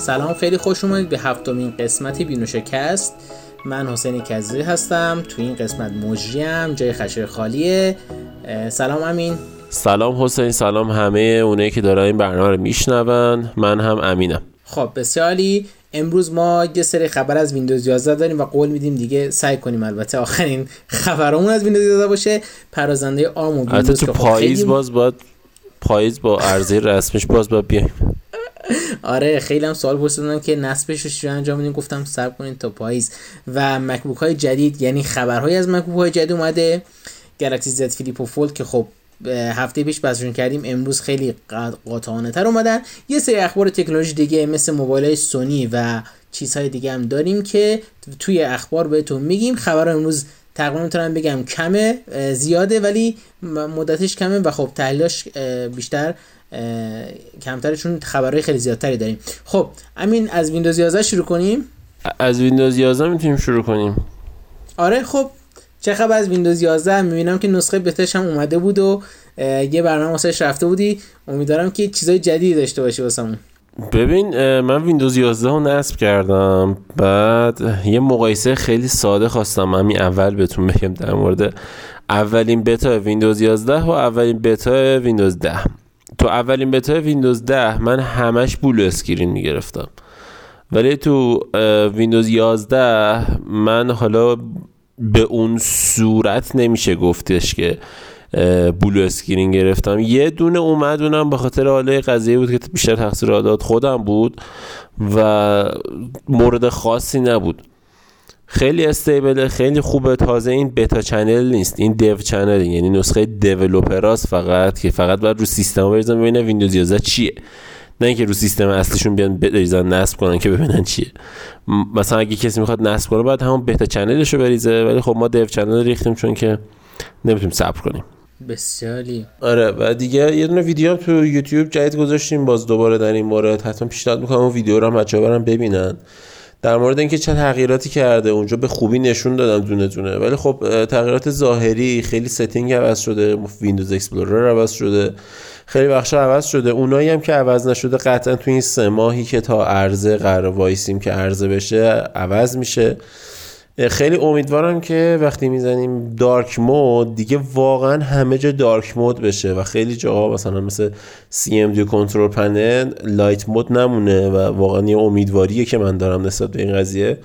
سلام خیلی خوش اومدید به هفتمین قسمت بینوشکست من حسین کزی هستم تو این قسمت مجریم جای خشر خالیه. سلام امین. سلام حسین سلام همه اونایی که دارن این برنامه رو میشنون. من هم امینم. خب بسیاری امروز ما یه سری خبر از ویندوز 11 داریم و قول میدیم دیگه سعی کنیم البته آخرین خبرمون از ویندوز 11 باشه. پرازنده آرم و ویندوز تو خب پاییز باز باید پاییز با عرضه رسمش باز باید بیایم. آره خیلی هم سوال پرسیدن که نصبش رو انجام میدین گفتم صبر کنین تا پاییز. و مکبوک های جدید یعنی خبرهایی از مکبوک های جدید اومده. گلکسی زد فلیپ و فولد که خب هفته پیش بحثشون کردیم امروز خیلی قاطعانه تر اومدن. یه سری اخبار تکنولوژی دیگه مثل موبایل های سونی و چیزهای دیگه هم داریم که توی اخبار بهتون میگیم. خبر امروز تقریبا می‌تونم بگم کمه زیاده ولی مدتش کمه و خب تحلیلاش بیشتر کمتر چون خبرهای خیلی زیادتری داریم. خب امین از ویندوز 11 شروع کنیم؟ از ویندوز 11 می‌تونیم شروع کنیم. آره خب چه خبر از ویندوز 11 می‌بینم که نسخه بتاش هم اومده بود و یه برنامه واسه رفته بودی. امیدوارم که چیزای جدیدی داشته باشی واسمون. ببین من ویندوز 11 رو نصب کردم. بعد یه مقایسه خیلی ساده خواستم. همین اول بهتون بگم در مورد اولین بتا ویندوز 11 و اولین بتا ویندوز 10 تو اولین بتا ویندوز 10 من همش blue screen می‌گرفتم. ولی تو ویندوز 11 من حالا به اون صورت نمیشه گفتش که blue screen گرفتم. یه دونه اومد اونم به خاطر حالا یه قضیه بود که بیشتر تقصیر عادات خودم بود و مورد خاصی نبود. خیلی stable ه خیلی خوبه. تازه این beta channel نیست این dev channel یعنی نسخه developer هاست فقط که فقط باید رو سیستم بریزن ببینن ویندوز 11 چیه. نه اینکه رو سیستم اصلیشون بیان بریزن نصب کنن که ببینن چیه. مثلا اگه کسی می‌خواد نصب کنه باید همون beta channel ش رو بریزه ولی خب ما dev channel ریختیم چون که نمی‌تونیم صبر کنیم. بسیاری. آره و دیگه یه دونه ویدیو تو یوتیوب جدید گذاشتیم باز دوباره در این مورد. حتما پیشنهاد می‌کنم اون ویدیو رو هم بچه‌ها برن ببینن. در مورد اینکه چه تغییراتی کرده اونجا به خوبی نشون دادم دونه دونه. ولی خب تغییرات ظاهری خیلی setting عوض شده Windows Explorer عوض شده خیلی بخش عوض شده. اونایی هم که عوض نشده قطعا تو این سه ماهی که تا عرضه قرار وایسیم که عرضه بشه عوض میشه. خیلی امیدوارم که وقتی می‌زنیم dark mode دیگه واقعا همه جا dark mode بشه و خیلی جاها مثلا مثل CMD control panel light mode نمونه و واقعا یه امیدواریه که من دارم نسبت به این قضیه.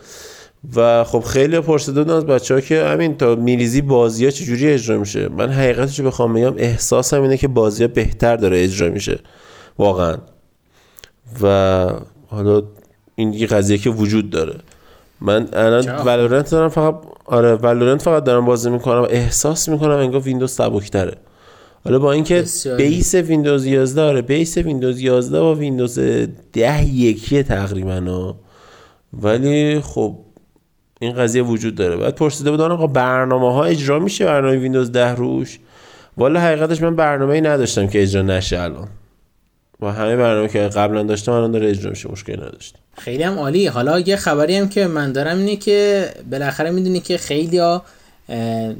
و خب خیلی پرسیده از بچه ها که همین تا میریزی بازی ها چجوری اجرا میشه؟ من حقیقتش بخوام بگم احساسم اینه که بازی ها بهتر داره اجرا میشه. واقعا. و حالا این یه قضیه که وجود داره. من الان Valorant دارم فقط آره Valorant فقط دارم بازی می‌کنم احساس می‌کنم انگار ویندوز سبکتره. حالا با اینکه base ویندوز 11 آره base ویندوز 11 و ویندوز 10 یکیه تقریبا. ولی خب این قضیه وجود داره. بعد پرسیده بودن آقا برنامه ها اجرا میشه برنامه ویندوز 10 روش؟ والا حقیقتش من برنامه ای نداشتم که اجرا نشه الان. و همه برنامه که قبلا داشتم الان داره اجرا میشه مشکلی نداشت خیلی هم عالی. حالا یه خبری هم که من دارم اینه که بالاخره می‌دونی که خیلی ها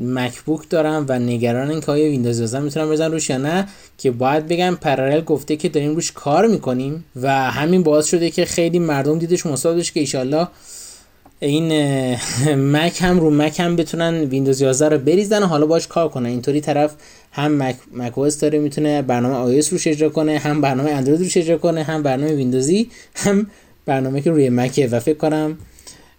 مکبوک دارم و نگران که آیا ویندوز 11 می‌تونم بزن روش یا نه که باید بگم Parallels گفته که داریم روش کار می‌کنیم و همین باعث شده که خیلی مردم دیدش مساعد بشه که ایشالله این مک هم رو مک هم بتونن ویندوز 11 رو بریزن و حالا باش کار کنن. اینطوری طرف هم مک مک داره می‌تونه برنامه iOS روش اجرا کنه هم برنامه اندروید روش اجرا کنه هم برنامه ویندوزی هم برنامه که روی مکه و فکر کنم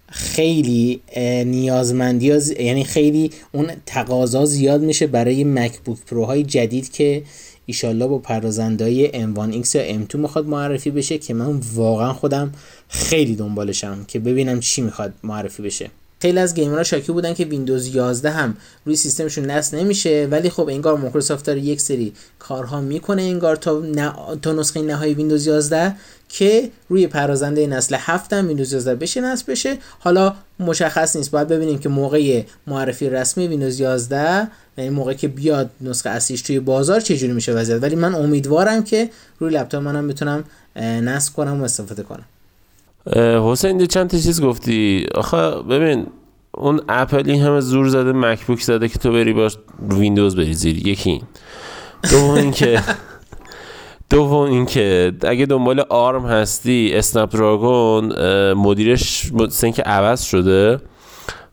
خیلی نیازمندی یعنی خیلی اون تقاضا زیاد میشه برای MacBook Pro های جدید که ایشالله با پردازنده‌های M1X یا M2 می‌خواد معرفی بشه که من واقعا خودم خیلی دنبالشم که ببینم چی می‌خواد معرفی بشه. خیلی از gamer ها شاکی بودن که ویندوز 11 هم روی سیستمشون نصب نمیشه ولی خب انگار مایکروسافت داره یک سری کارها می‌کنه انگار تا, تا نسخه نهایی ویندوز 11 که روی پردازنده نسل 7 هم ویندوز 11 بشه نصب بشه. حالا مشخص نیست باید ببینیم که موقع معرفی رسمی ویندوز 11 یعنی موقع که بیاد نسخه اصلیش توی بازار چجوری میشه وضعیت؟ ولی من امیدوارم که روی لپتاپ منم بتونم نصب کنم و استفاده کنم. حسین چند تا چیز گفتی؟ آخه ببین اون اپل این همه زور زده مکبوک زده که تو بری باش ویندوز بری زیر. یکی این. دوم اینکه دوم اینکه اگه دنبال آرم هستی اسنپ دراگون مدیرش که عوض شده.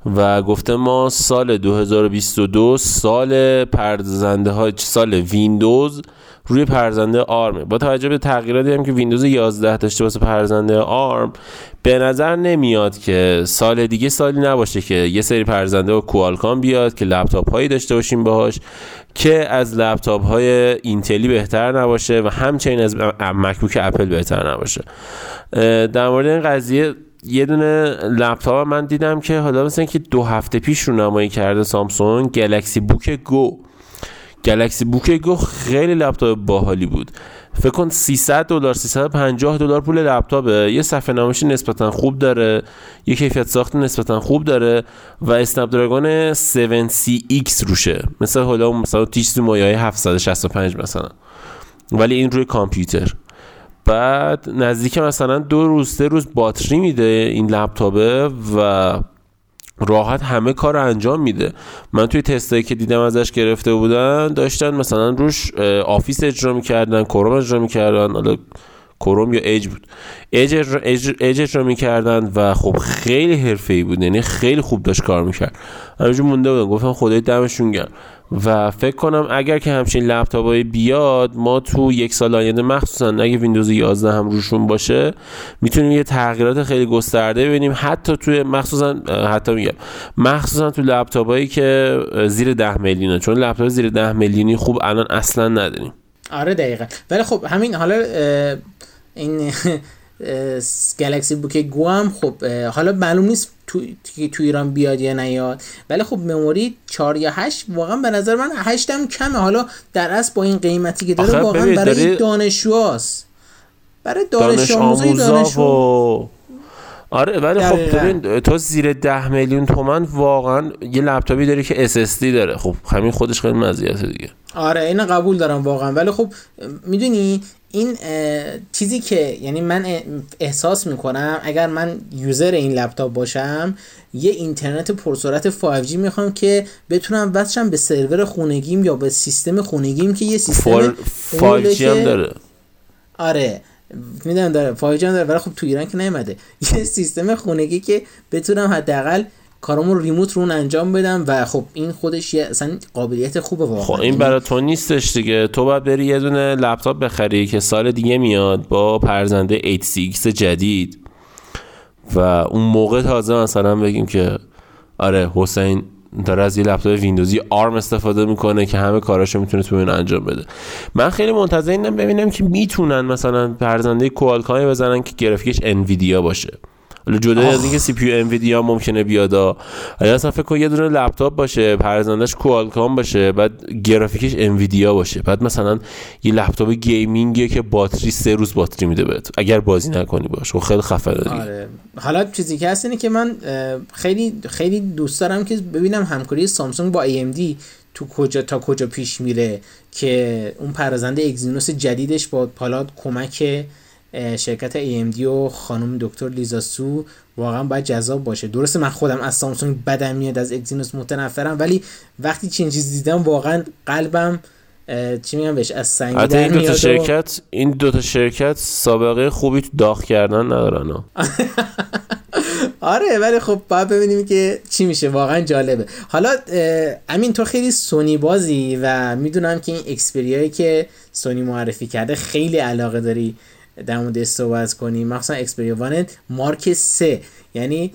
و گفته ما سال 2022 سال پردازنده ها سال ویندوز روی پردازنده ARMه با توجه به تغییراتی هم که ویندوز 11 داشته واسه پردازنده ARM به نظر نمیاد که سال دیگه سالی نباشه که یه سری پردازنده و کوالکام بیاد که لپتاپ هایی داشته باشیم باهاش که از لپتاپ های اینتلی بهتر نباشه و همچنین از مکبوک اپل بهتر نباشه. در مورد این قضیه یه دونه لپتاپ من دیدم که حالا مثلا که دو هفته پیش رو نمایی کرده سامسونگ گلکسی بوک گو. گلکسی بوک گو خیلی لپتاپ باحالی بود. فکر کن 300 دلار 350 دلار پول لپتاپه. یه صفحه نمایش نسبتا خوب داره. یه کیفیت ساخت نسبتا خوب داره و اسنپ دراگون 7C روشه. مثل حالا مثلا تیچ مایه 765 مثلا. ولی این روی کامپیوتر. بعد نزدیک مثلا دو روز سه روز باتری میده این لپتاپه و راحت همه کار انجام میده. من توی تستایی که دیدم ازش گرفته بودن داشتن مثلا روش آفیس اجرا می‌کردن کروم اجرا می‌کردن حالا کروم یا اج بود. اج اجرا, اج اجرا می‌کردن و خب خیلی حرفه‌ای بود یعنی خیلی خوب داشت کار می‌کرد. همینجور مونده بودم گفتم خدای دمشون گرم. و فکر کنم اگر که همچین لپتاپ بیاد ما تو یک سال آینده مخصوصا اگه ویندوز 11 هم روشون باشه می‌تونیم یه تغییرات خیلی گسترده ببینیم. حتی توی مخصوصا حتی میگم مخصوصا تو لپتاپایی که زیر 10 میلیونه. چون لپتاپ زیر 10 میلیونی خوب الان اصلا نداریم. آره دقیقا. ولی خب همین حالا این گلکسی بوک گو هم خب حالا معلوم نیست تو, تو ایران بیاد یا نیاد. ولی خب مموری 4 یا 8 واقعا به نظر من 8 هم کمه. حالا در اصل با این قیمتی که داره واقعا برای دانشجوهاست. برای دانش آموزای دانشجو. آره ولی خب ببین تو زیر 10 میلیون تومن واقعا یه لپتاپی داری که SSD داره. خب همین خودش خیلی مزیت دیگه. آره این قبول دارم واقعا. ولی خب می‌دونی این چیزی که یعنی من احساس می‌کنم اگر من یوزر این لپتاپ باشم یه اینترنت پرسرعت 5G می‌خوام که بتونم وصلشم به سرور خونگیم یا به سیستم خونگیم که یه سیستم 5G هم داره. آره. می‌دونم داره. 5G هم داره. ولی خب تو ایران که نیومده. یه سیستم خونگی که بتونم حداقل کارامو ریموت رو انجام بدم و خب این خودش یه اصلا قابلیت خوبه واقعا. خب این برای تو نیستش دیگه. تو باید بری یه دونه لپتاپ بخری که سال دیگه میاد با پرزنده 8 جدید. و اون موقع تازه مثلا بگیم که آره حسین داره از یه لپتاپ ویندوزی ARM استفاده می‌کنه که همه کاراشو می‌تونه تو انجام بده. من خیلی منتظر اینم ببینم که می‌تونن مثلا پردازنده کوالکام بزنن که گرافیکش انویدیا باشه. حالا جدا از اینکه CPU انویدیا ممکنه بیاد یا اصلا فکر کن یه دونه لپتاپ باشه پردازندش کوالکام باشه بعد گرافیکش انویدیا باشه. بعد مثلا یه لپتاپ gaming ی که باتری سه روز باتری میده بهت. اگر بازی نکنی باش. خب خیلی خفنه دیگه آره. حالا چیزی که هست اینه که من خیلی خیلی دوست دارم که ببینم همکاری سامسونگ با AMD تو کجا تا کجا پیش میره که اون پرزنده اگزینوس جدیدش با پالات کمک شرکت AMD و خانم دکتر لیزا سو واقعا باید جذاب باشه. درسته من خودم از سامسونگ بدم میاد از اگزینوس متنفرم ولی وقتی چین چیز دیدم واقعا قلبم چی میگم بهش از سنگ در این دو شرکت این دو تا شرکت سابقه خوبی تو داغ کردن ندارن آره ولی خب باید ببینیم که چی میشه. واقعا جالبه. حالا امین تو خیلی سونی بازی و می‌دونم که این اکسپریایی که سونی معرفی کرده خیلی علاقه داری در مورد صحبت کنیم. مخصوصا اکسپریوان مارک 3 یعنی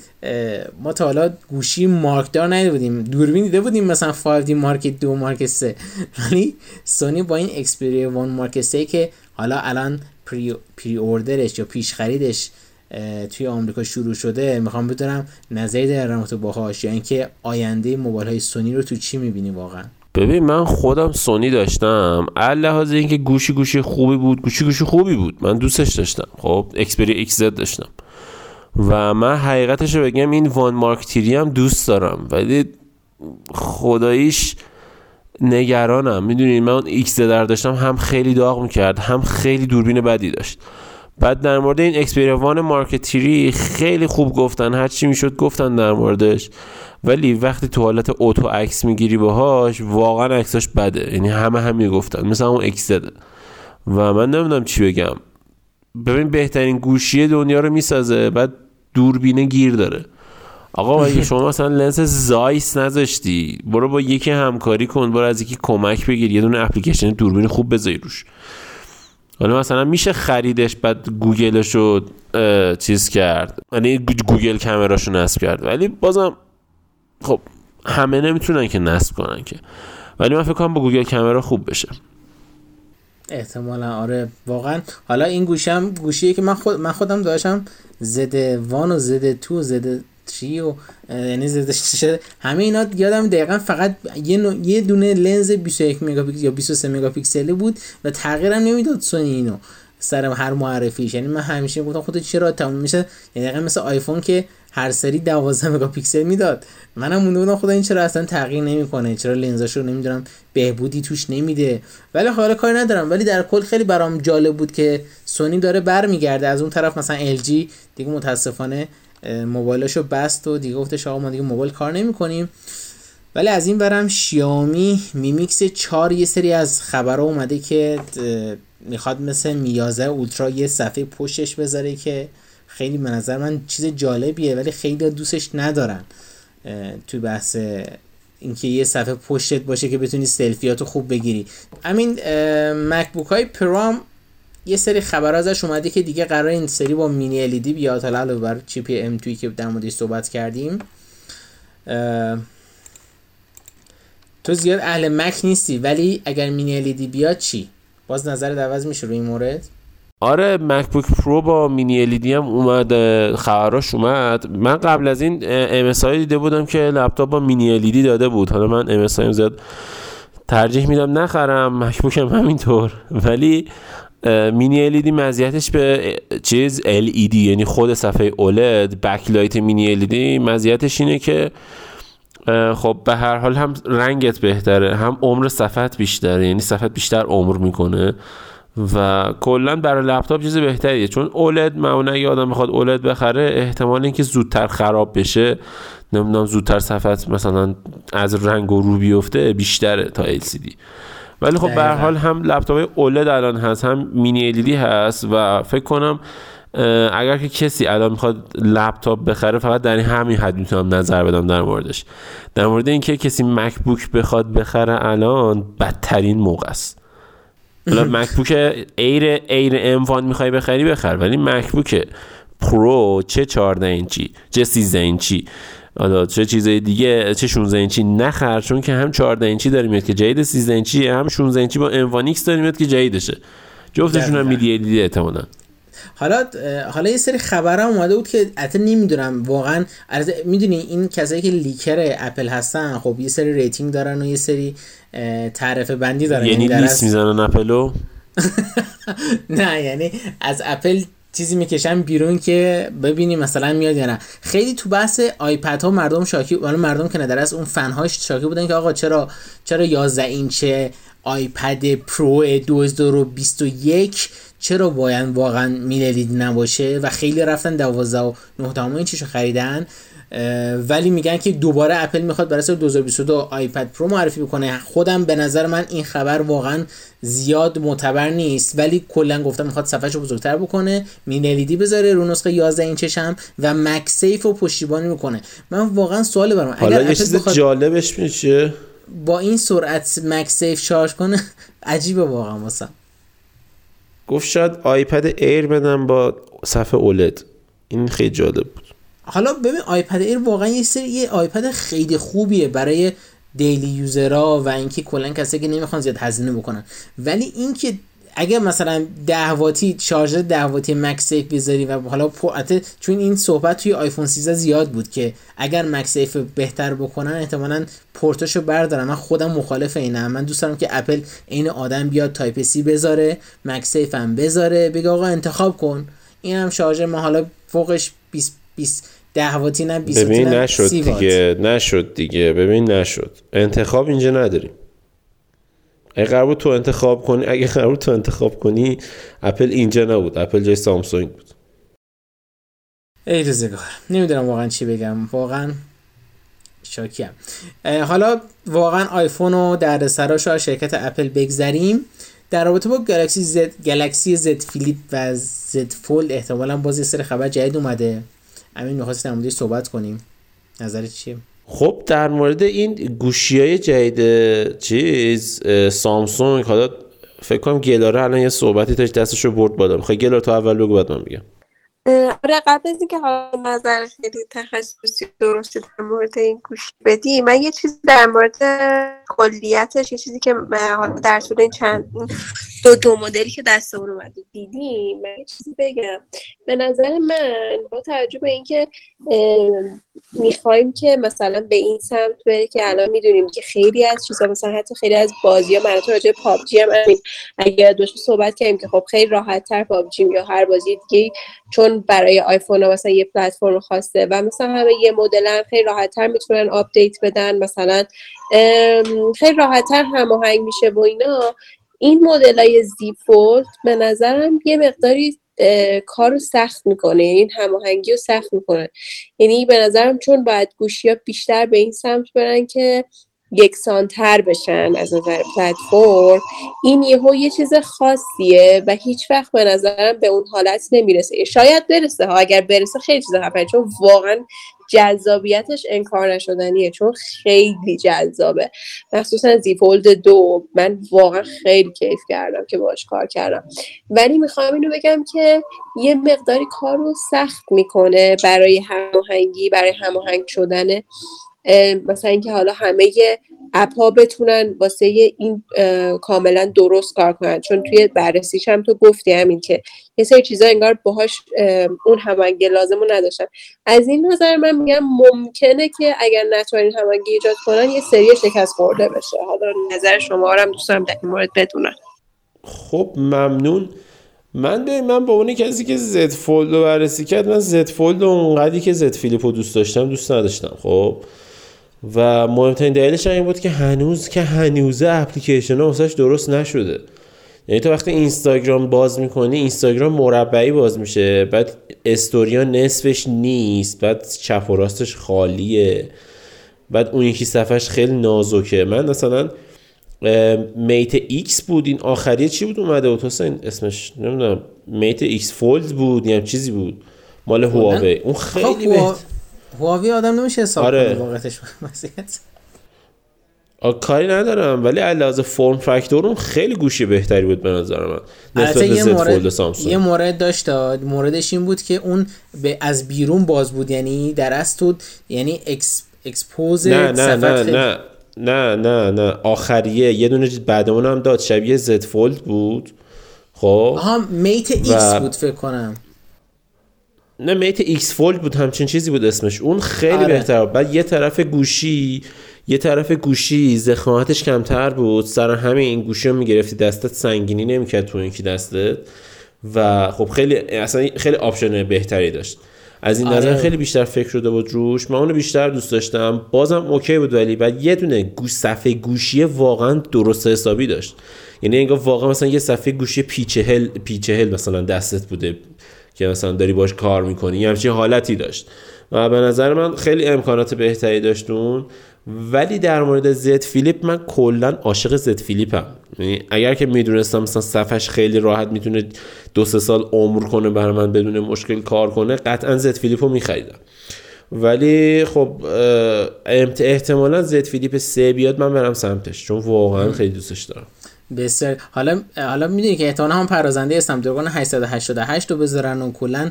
ما تا حالا گوشی مارک دار ندیده بودیم. دوربین دیده بودیم مثلا 5D مارک 2 مارک 3 ولی سونی با این Xperia 1 Mark 3 که حالا الان pre, pre-order ش یا پیش خریدش توی آمریکا شروع شده می‌خوام بدونم نظری در تو باهاش یا اینکه آینده موبایل های سونی رو تو چی می‌بینی واقعا. ببین من خودم سونی داشتم. لحاظ اینکه گوشی گوشی خوبی بود گوشی گوشی خوبی بود. من دوستش داشتم. خب Xperia X داشتم. و من حقیقتش رو بگم این One Mark Three هم دوست دارم. ولی خداییش نگرانم. می‌دونید من اون XZ داشتم هم خیلی داغ می‌کرد هم خیلی دوربین بدی داشت. بعد در مورد این Xperia One Mark Three خیلی خوب گفتن هر چی می‌شد گفتن در موردش. ولی وقتی تو حالت auto عکس می‌گیری باهاش واقعا عکسش بده. یعنی همه هم می‌گفتن مثلا اون اکس و من نمی‌دونم چی بگم. ببین بهترین گوشی دنیا رو می‌سازه بعد دوربینه گیر داره. آقا اگه شما مثلا lens Zeiss نذاشتی؟ برو با یکی همکاری کن برو از یکی کمک بگیر یه دونه اپلیکیشن دوربین خوب بذاری روش. حالا مثلا میشه خریدش بعد گوگلش رو چیز کرد. یعنی Google Camera شو نصب کرد. ولی بازم خب همه نمی‌تونن که نصب کنن که. ولی من فکر کنم با Google Camera خوب بشه. احتمالا. آره واقعا. حالا این گوشم گوشیه که من خود من خودم داشتم زده وان و زده تو زده چی و یعنی همه اینا یادم دقیقا فقط یه, یه دونه لنز 21 مگاپیکسل یا 23 مگاپیکسلی بود و تغییرم نمی‌داد سونی اینو سر هر معرفیش. یعنی من همیشه گفتم خودت چرا تموم میشه؟ یعنی دقیقا مثل آیفون که هر سری 12 مگاپیکسل می‌داد. منم مونده بودم خدا این چرا اصلا تغییر نمی‌کنه چرا لنزاشو نمی‌دونم بهبودی توش نمیده. ولی حالا کاری ندارم. ولی در کل خیلی برام جالب بود که سونی داره برمیگرده. از اون طرف مثلا LG دیگه متاسفانه موبایلشو بست و دیگه گفتش آقا ما دیگه موبایل کار نمی‌کنیم. ولی از این ورم شیائومی Mi Mix 4 یه سری از خبرها اومده که می‌خواد مثل Mi 11 Ultra یه صفحه پشتش بذاره که خیلی به نظر من چیز جالبیه ولی خیلی دوستش ندارن توی بحث اینکه یه صفحه پشتش باشه که بتونی سلفیاتو خوب بگیری. همین مکبوک های پرو هم یه سری خبر ازش اومده که دیگه قرار این سری با mini LED بیاد. حالا علاوه بر چیپ M2 ای که در موردش صحبت کردیم تو زیاد اهل مک نیستی ولی اگر mini LED بیاد چی؟ باز نظر عوض میشه روی این مورد. آره مکبوک پرو با mini LED هم اومد خبراش اومد. من قبل از این ام دیده بودم که لپتاپ با مینی الیدی داده بود. حالا من ام زیاد ترجیح میدم نخرم مکبوک هم همینطور. ولی مینی الیدی مزیتش به چیز LED یعنی خود صفحه اولد بکلایت مینی الیدی مزیتش اینه که خب به هر حال هم رنگت بهتره هم عمر صفحت بیشتره یعنی صفحت بیشتر عمر می‌کنه و کلا برای لپتاپ چیز بهتریه. چون اولد معمولا اگه آدم بخواد اولد بخره احتمال اینکه زودتر خراب بشه نمی‌دونم زودتر صفحت مثلا از رنگ و رو بیفته بیشتره تا LCD ولی خب به هر حال هم لپتاپ اولد الان هست هم مینی LED هست و فکر کنم اگر که کسی الان می‌خواد لپتاپ بخره فقط در همین حد می‌تونم نظر بدم در موردش. در مورد اینکه کسی مکبوک بخواد بخره الان بدترین موقع است. حالا مکبوک ایر ایر ام می‌خوای بخری بخر. ولی مکبوک پرو چه 14 اینچی چه 13 اینچی؟ حالا چه چیزای دیگه چه 16 اینچی نخر چون که هم 14 اینچی داریم میاد که جدید 13 اینچی هم 16 اینچی با انوانیکس داریم میاد که جدیدشه. جفتشون هم میدی دیده احتمالاً. حالا حالا یه سری خبرم اومده بود که حتی نمی‌دونم واقعا می‌دونی این کسایی که لیکر اپل هستن خب یه سری ریتینگ دارن و یه سری تعرفه بندی دارن. یعنی, یعنی لیست می‌زنن اپلو؟ نه یعنی از اپل چیزی می‌کشن بیرون که ببینیم مثلا میاد یا نه. خیلی تو بحث آیپد ها مردم شاکی ولی مردم که از اون فن هاش شاکی بودن که آقا چرا چرا 11 اینچه آیپد پرو 2021 چرا باید واقعا mini LED نباشه؟ و خیلی رفتن 12.9 اینچشو خریدن. ولی میگن که دوباره اپل می‌خواد برای سال 2022 آیپد پرو معرفی بکنه. خودم به نظر من این خبر واقعا زیاد معتبر نیست ولی کلا گفتم می‌خواد صفحه رو بزرگتر بکنه مینی بذاره رو نسخه 11 اینچش هم و MagSafe رو پشتیبانی می‌کنه. من واقعا سوال برام اگر یه چیز جالبش میشه. با این سرعت MagSafe شارژ کنه عجیبه واقعا واسه. گفت شاید آیپد ایر بعدم با صفحه OLED. این خیلی جالب بود. حالا ببین آیپد ایر واقعا یه سری یه آیپد خیلی خوبیه برای daily user ها و اینکه کلا کسی که نمی‌خوان زیاد هزینه بکنن. ولی اینکه اگر مثلا 10 واتی شارژر 10 واتی MagSafe بذاری و حالا چون این صحبت توی آیفون 13 زیاد بود که اگر MagSafe بهتر بکنن احتمالا پورتاشو بردارن. من خودم مخالف اینم. من دوست دارم که اپل عین آدم بیاد Type-C بذاره مکسیف هم بذاره بگه آقا انتخاب کن. این هم شارژر ما حالا فوقش 20 20 10 واتی نه 20 ببین نشد دیگه نشد دیگه. ببین نشد. انتخاب اینجا نداریم. اگه قرار تو انتخاب کنی اگه قرار تو انتخاب کنی اپل اینجا نبود. اپل جای سامسونگ بود. ای روزگار. نمی‌دونم واقعا چی بگم. واقعا شاکیم. حالا واقعا آیفون و در سراش شرکت اپل بگذریم. در رابطه با گلکسی زد گلکسی زد فیلیپ و زد فولد احتمالا باز یه سری خبر جدید اومده. همین می‌خواست در موردش صحبت کنیم. نظرت چیه؟ خب در مورد این گوشی های جدید چیز سامسونگ حالا فکر کنم گلاره الان یه صحبتی داشت دستش رو برد بالا. می‌خوای گلاره تو اول بگو بعد من میگم. آره قبل از اینکه حالا نظر خیلی تخصصی درستی در مورد این گوشی بدی من یه چیزی در مورد کلیتش یه چیزی که در طول این چند دو دو مدلی که دستمون اومد دیدیم من یه چیزی بگم. به نظر من با توجه به اینکه می‌خوایم که مثلا به این سمت بره که الان می‌دونیم که خیلی از چیزا مثلا حتی خیلی از بازی ها من راجع پابجی هم اگر روش صحبت کردیم که خب خیلی راحت تر پابجی یا هر بازی دیگه چون برای آیفون ها مثلا یه پلتفرم خاصه و مثلا همه یه مدل خیلی راحت تر می‌تونن update بدن. مثلا خیلی راحت تر هماهنگ میشه و اینا. این مدل های زیفولت به نظرم یه مقداری کار رو سخت می‌کنه. یعنی این هماهنگی رو سخت می‌کنه. یعنی به نظرم چون باید گوشی ها بیشتر به این سمت برن که یکسانتر بشن از نظر پلتفرم این یهو یه چیز خاصیه و هیچ وقت به نظرم به اون حالت نمی‌رسه. شاید برسه ها اگر برسه خیلی چیز خفنه چون واقعا جذابیتش انکار نشدنیه چون خیلی جذابه. مخصوصا زیفولد دو. من واقعا خیلی کیف کردم که باش کار کردم. ولی می‌خوام اینو بگم که یه مقداری کار رو سخت می‌کنه برای هماهنگی برای هماهنگ شدن. مثلا اینکه حالا همه اپ ها بتونن واسه این کاملا درست کار کنن. چون توی بررسیش هم تو گفتی همین که یه سری چیزا انگار باهاش اون همانگی لازم رو نداشتن. از این نظر من میگم ممکنه که اگر نتونن همانگی ایجاد کنن یه سری شکست خورده بشه. حالا نظر شما هم دوست دارم در این مورد بدونم خب ممنون. من به من با اون کسی که زد فولد رو بررسی کرد من زد فولد اونقدری که زد فیلیپ رو دوست داشتم دوست نداشتم. خب و مهمترین دلیلش این بود که هنوز که هنوزه اپلیکیشن ها درست نشده. یعنی تو وقتی اینستاگرام باز می‌کنی اینستاگرام مربعی باز میشه. بعد استوریا نصفش نیست بعد چپ و راستش خالیه. بعد اون یکی صفحش خیلی نازکه. من مثلا Mate X بود. این آخریه چی بود اومده؟ بود حسین اسمش نمی‌دونم. Mate X Fold بود یا چیزی بود. مال هواوی. اون خیلی بهت هواوی آدم نمیشه حساب آره. واقعیتش. کاری ندارم ولی علاوه فرم فاکتور اون خیلی گوشی بهتری بود به نظر من. نسبت یه مورد یه مورد داشت موردش این بود که اون به از بیرون باز بود یعنی در اصل یعنی اکس اکسپوز نه نه نه نه نه نه نه. آخریه یه دونه بعدمون هم داد. شبیه زد فولد بود. خب. آها میت ایکس بود فکر کنم. نه میت ایکس فولد بود همچین چیزی بود اسمش. اون خیلی آره. بهتر بود. بعد یه طرف گوشی یه طرف گوشی ضخامتش کمتر بود. سر همین این گوشی رو می‌گرفتی دستت سنگینی نمی‌کرد تو اینکی دستت. و خب خیلی اصلا خیلی option بهتری داشت. از این نظر آره. خیلی بیشتر فکر شده بود روش. من اونو بیشتر دوست داشتم. بازم OK بود ولی بعد یه دونه گوش صفحه گوشی واقعا درست حسابی داشت. یعنی انگار واقعا مثلا یه صفحه گوشی P چهل P چهل مثلا دستت بوده که مثلا داری باش کار می‌کنی. یه همچین حالتی داشت. و به نظر من خیلی امکانات بهتری داشتون ولی در مورد زد فیلیپ من کلا عاشق زد فیلیپم. یعنی اگر که می‌دونستم مثلا صفحش خیلی راحت می‌تونه دو سه سال عمر کنه بر من بدون مشکل کار کنه قطعا زد فیلیپ رو میخریدم. ولی خب احتمالا زد فیلیپ سه بیاد من برم سمتش چون واقعا خیلی دوستش دارم. بسیار حالا حالا می‌دونی که احتمالا هم پرازنده درگان 888 رو بذارن و کلا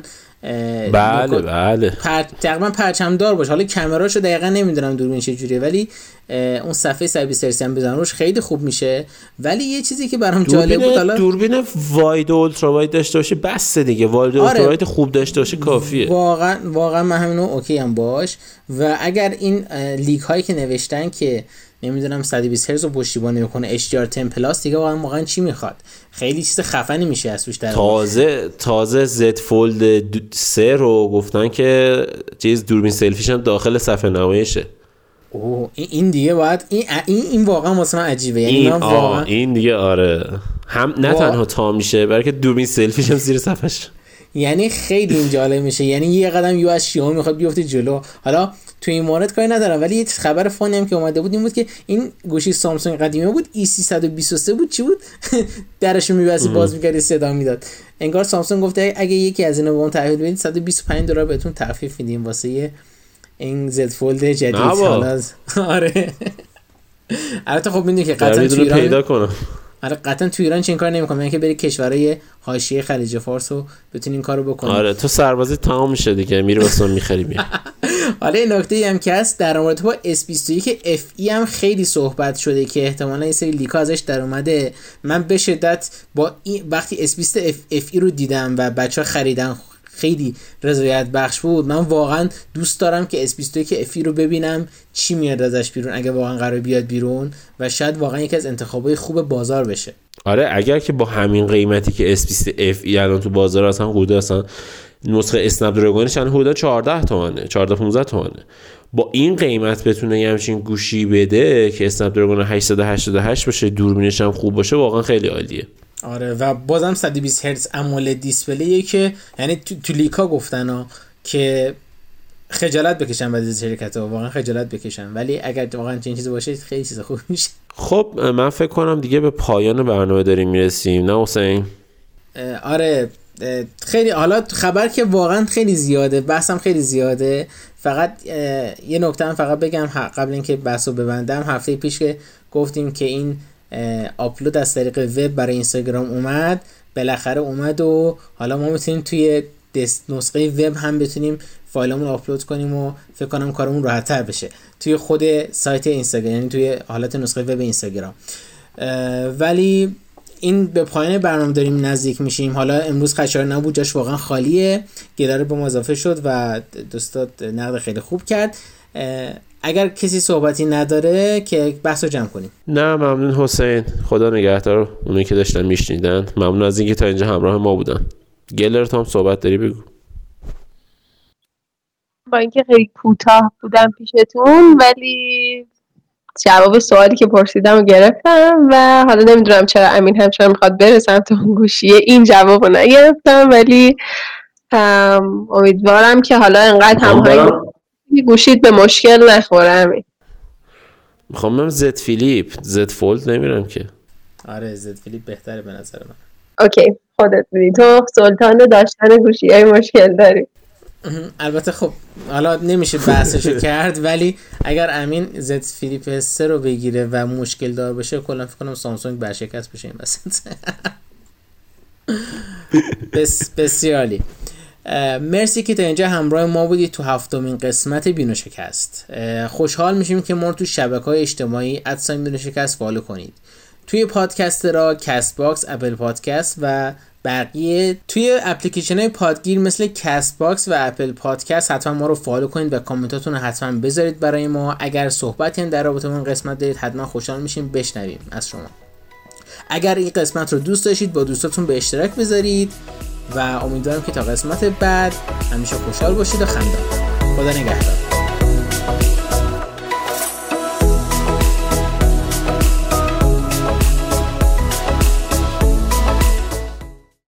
بله بله. پر... تقریبا پرچم دار باشه حالا کمراشو دقیقا نمی‌دونم دوربین چه جوریه ولی اون صفحه 120 هم بزنن. روش خیلی خوب میشه. ولی یه چیزی که برام جالب بود حالا دوربین wide ultra wide داشته باشه بس دیگه. wide آره. ultra wide خوب داشته باشه کافیه. واقعا واقعا من همینو OK هم باش. و اگر این leak هایی که نوشتن که نمی‌دونم 120 هرتز رو پشتیبانی می‌کنه HDR 10 plus دیگه واقعا واقعا چی می‌خواد؟ خیلی چیز خفنی میشه از توش در تازه تازه زد فولد 3 رو گفتن که چیز دوربین سلفیش هم داخل صفحه نمایشه. اوه این دیگه باید این این, این واقعا واسه من عجیبه. یعنی این واقعا این دیگه آره. هم نه تنها تا میشه بلکه دوربین سلفیش هم زیر صفحش یعنی خیلی این جالب میشه. یعنی یه قدم یو از شیائو می‌خواد بیفته جلو. حالا تو این مورد کاری ندارم ولی یه خبر فانی هم که اومده بود این بود که این گوشی سامسونگ قدیمی بود ای 323 بود چی بود؟ درشو میبستی باز می‌کردی صدا می‌داد. انگار سامسونگ گفته اگه یکی از اینا به اون تحویل بدید 125 دلار بهتون تخفیف میدیم واسه این زد فولد جدید. حالا آره. البته خب می‌دونی که قطعا تو ایران پیدا کنم. آره قطعا تو ایران چه این کار نمی‌کنه یعنی که بری کشورهای حاشیه خلیج فارس رو بتونی این کارو بکنی. آره تو سربازی تمام میشه دیگه میری واسه می‌خری میاد حالا این نکته ای هم که هست در مورد با S21 FE هم خیلی صحبت شده که احتمالا این سری لیکا ازش در اومده. من به شدت با این وقتی S20 FE رو دیدم و بچه ها خریدن خیلی رضایت بخش بود. من واقعا دوست دارم که S21 افی رو ببینم چی میاد ازش بیرون اگه واقعا قرار بیاد بیرون و شاید واقعا یکی از انتخابای خوب بازار بشه. آره اگر که با همین قیمتی که S20 FE الان تو بازار اصلا حدود اصلا نسخه اسنپ دراگونش الان حدود 14 تومنه 14 15 تومنه. با این قیمت بتونه یه همچین گوشی بده که اسنپ دراگون 888 باشه دوربینش هم خوب باشه واقعا خیلی عالیه. آره و بازم 120 هرتز امول دیسپلیه که یعنی تو, تو لیکا گفتن ها که خجالت بکشن بعد از شرکت ها واقعا خجالت بکشن. ولی اگر واقعا چنین چیزی باشه خیلی چیز خوب میشه. خب من فکر کنم دیگه به پایان برنامه داریم می‌رسیم نه حسین؟ آره خیلی حالا خبر که واقعا خیلی زیاده بحثم خیلی زیاده. فقط یه نکته هم فقط بگم قبل اینکه بحث رو ببندم هفته پیش که گفتیم که این آپلود از طریق وب برای اینستاگرام اومد. بالاخره اومد و حالا ما می‌تونیم توی نسخه وب هم بتونیم فایلمون آپلود کنیم و فکر کنم کارمون راحتتر بشه. توی خود سایت اینستاگرام یعنی توی حالت نسخه وب اینستاگرام. ولی این به پایان برنامه داریم نزدیک میشیم. حالا امروز خشار نبود جاش واقعا خالیه. گداره به ما اضافه شد و دوستات نقد خیلی خوب کرد. اگر کسی صحبتی نداره که بحث رو جمع کنیم. نه ممنون حسین. خدا نگهدار. اونایی که داشتن میشنیدن. ممنون از اینکه تا اینجا همراه ما بودن. گلر تو هم صحبت داری بگو. با اینکه خیلی کوتاه بودم پیشتون ولی جواب سوالی که پرسیدم و گرفتم و حالا نمی‌دونم چرا امین همچنان می‌خواد برسم تو اون گوشیه. این جواب رو نگرفتم ولی امیدوارم که حالا انقدر همهایی گوشید به مشکل نخوره همین می‌خوام من Z Flip Z Fold نمیرم که. آره Z Flip بهتره به نظر من. OK خودت بودی تو سلطان داشتن گوشی های مشکل داری. البته خب حالا نمیشه بحثشو کرد ولی اگر امین Z Flip 3 رو بگیره و مشکل دار بشه کلا فکر کنم سامسونگ ورشکست بشه این وسط. بس بسیاری مرسی که تا اینجا همراه ما بودید تو هفتمین قسمت بینو شکست خوشحال میشیم که ما رو تو شبکه های اجتماعی ادساین بینو شکست فالو کنید. توی پادکست را کست باکس اپل پادکست و بقیه توی اپلیکیشن های پادگیر مثل کست باکس و اپل پادکست حتما ما رو فالو کنید و کامنتاتون رو حتما بذارید برای ما. اگر صحبتی در رابطه اون قسمت دارید حتما خوشحال میشیم. بشنویم از شما. اگر این قسمت رو دوست داشتید با دوستاتون به اشتراک بذارید. و امیدوارم که تا قسمت بعد همیشه خوشحال باشید و خندان خدا نگهدار.